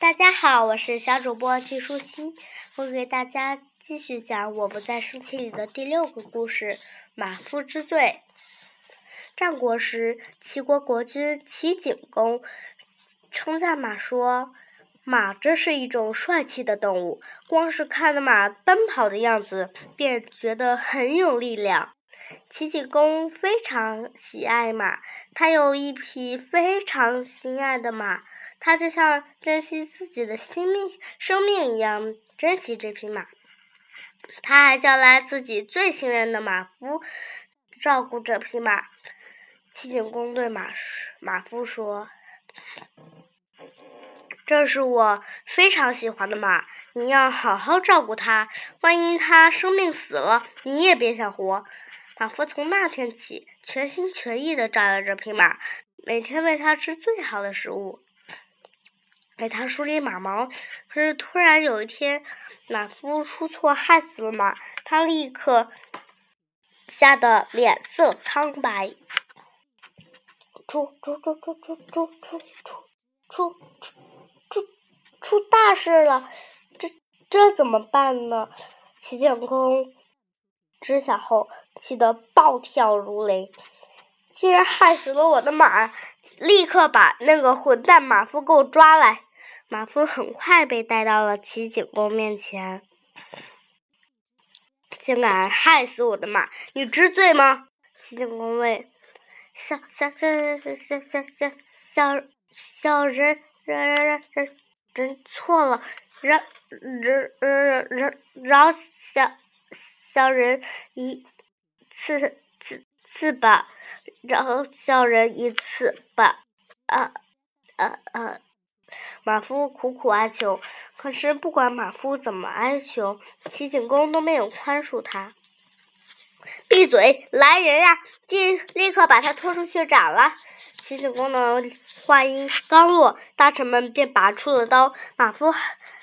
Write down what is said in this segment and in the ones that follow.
大家好，我是小主播季舒心，我给大家继续讲《我不再生气》里的第六个故事——马夫之罪。战国时，齐国国君齐景公称赞马说：“马真是一种帅气的动物，光是看着马奔跑的样子，便觉得很有力量。”齐景公非常喜爱马，他有一匹非常心爱的马。他就像珍惜自己的生命生命一样珍惜这匹马，他还叫来自己最信任的马夫照顾这匹马。齐景公对马马夫说：“这是我非常喜欢的马，你要好好照顾它。万一它生病死了，你也别想活。”马夫从那天起全心全意的照料这匹马，每天喂它吃最好的食物。给他梳理马毛，可是突然有一天，马夫出错害死了马，他立刻吓得脸色苍白。出出出出出出出出出出出大事了！这这怎么办呢？齐景公知晓后，气得暴跳如雷，竟然害死了我的马！立刻把那个混蛋马夫给我抓来！马夫很快被带到了齐景公面前。竟敢害死我的马，你知罪吗？齐景公问。小小小小小小小小小人人人人人错了，饶饶饶饶饶小小人一次次次吧，饶小人一次吧。啊啊啊！马夫苦苦哀求，可是不管马夫怎么哀求，齐景公都没有宽恕他。闭嘴！来人呀，即立刻把他拖出去斩了。齐景公的话音刚落，大臣们便拔出了刀。马夫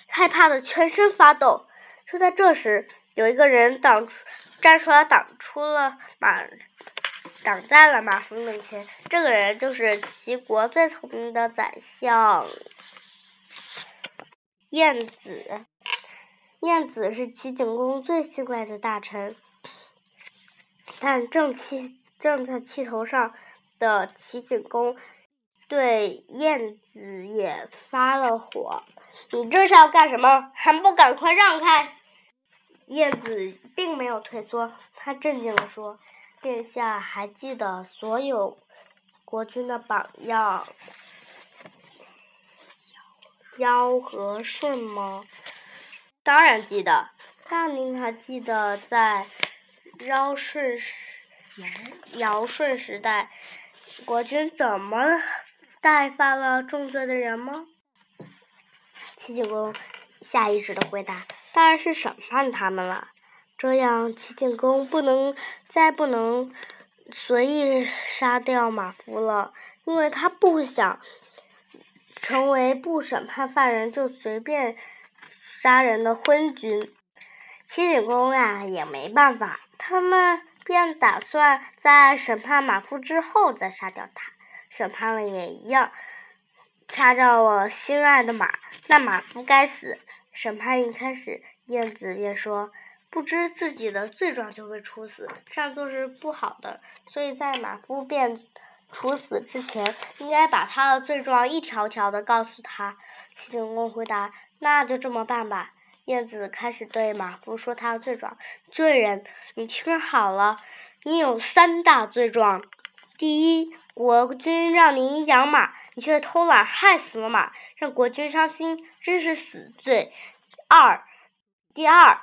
害怕的全身发抖。就在这时，有一个人挡出站出来，挡出了马，挡在了马夫面前。这个人就是齐国最聪明的宰相。晏子，晏子是齐景公最信赖的大臣，但正气正在气头上的齐景公对晏子也发了火：“你这是要干什么？还不赶快让开！”晏子并没有退缩，他镇静地说：“殿下还记得所有国君的榜样？”尧和舜吗？当然记得。那您还记得在尧舜时、尧舜时代，国君怎么待犯了重罪的人吗？齐景公下意识的回答：“当然是审判他们了。”这样，齐景公不能再不能随意杀掉马夫了，因为他不想。成为不审判犯人就随便杀人的昏君，齐景公呀也没办法，他们便打算在审判马夫之后再杀掉他。审判了也一样，杀掉了心爱的马，那马夫该死。审判一开始，晏子便说，不知自己的罪状就会处死，这样做是不好的，所以在马夫便。处死之前，应该把他的罪状一条条的告诉他。齐景公回答：“那就这么办吧。”晏子开始对马夫说他的罪状：“罪人，你听好了，你有三大罪状。第一，国君让你养马，你却偷懒害死了马，让国君伤心，这是死罪。二，第二，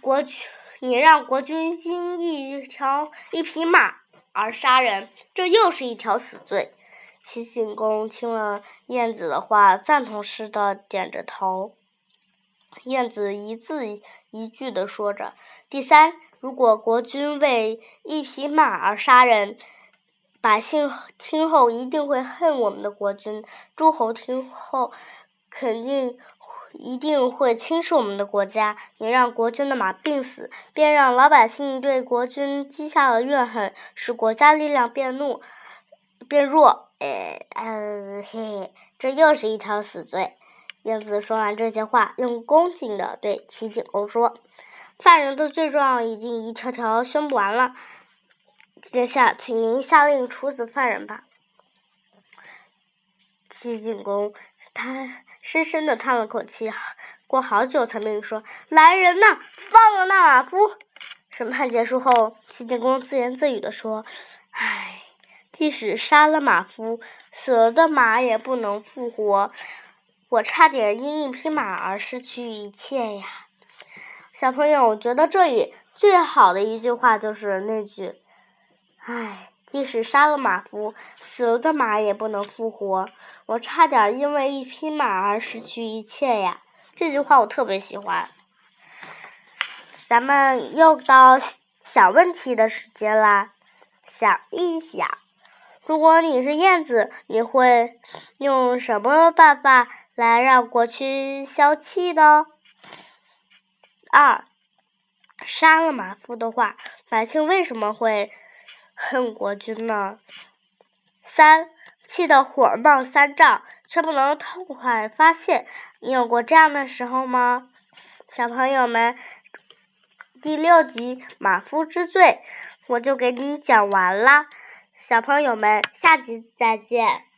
国君你让国君因一条一匹马。”而杀人，这又是一条死罪。齐景公听了晏子的话，赞同似的点着头。晏子一字一句的说着：“第三，如果国君为一匹马而杀人，百姓听后一定会恨我们的国君，诸侯听后肯定。”一定会轻视我们的国家。你让国君的马病死，便让老百姓对国君积下了怨恨，使国家力量变怒变弱。呃，嘿嘿，这又是一条死罪。燕子说完这些话，用恭敬的对齐景公说：“犯人的罪状已经一条条宣布完了，接下请您下令处死犯人吧。”齐景公他深深的叹了口气，过好久才命令说：“来人呐，放了那马夫！”审判结束后，齐景公自言自语的说：“唉，即使杀了马夫，死了的马也不能复活。我差点因一匹马而失去一切呀！”小朋友，我觉得这里最好的一句话就是那句：“唉，即使杀了马夫，死了的马也不能复活。我差点因为一匹马而失去一切呀！”这句话我特别喜欢。咱们又到想问题的时间啦，想一想，如果你是燕子，你会用什么办法来让国君消气呢？二，杀了马夫的话，百姓为什么会恨国君呢？三，气得火冒三丈，却不能痛快发泄，你有过这样的时候吗？小朋友们。第六集《马夫之罪》，我就给你讲完啦，小朋友们，下集再见。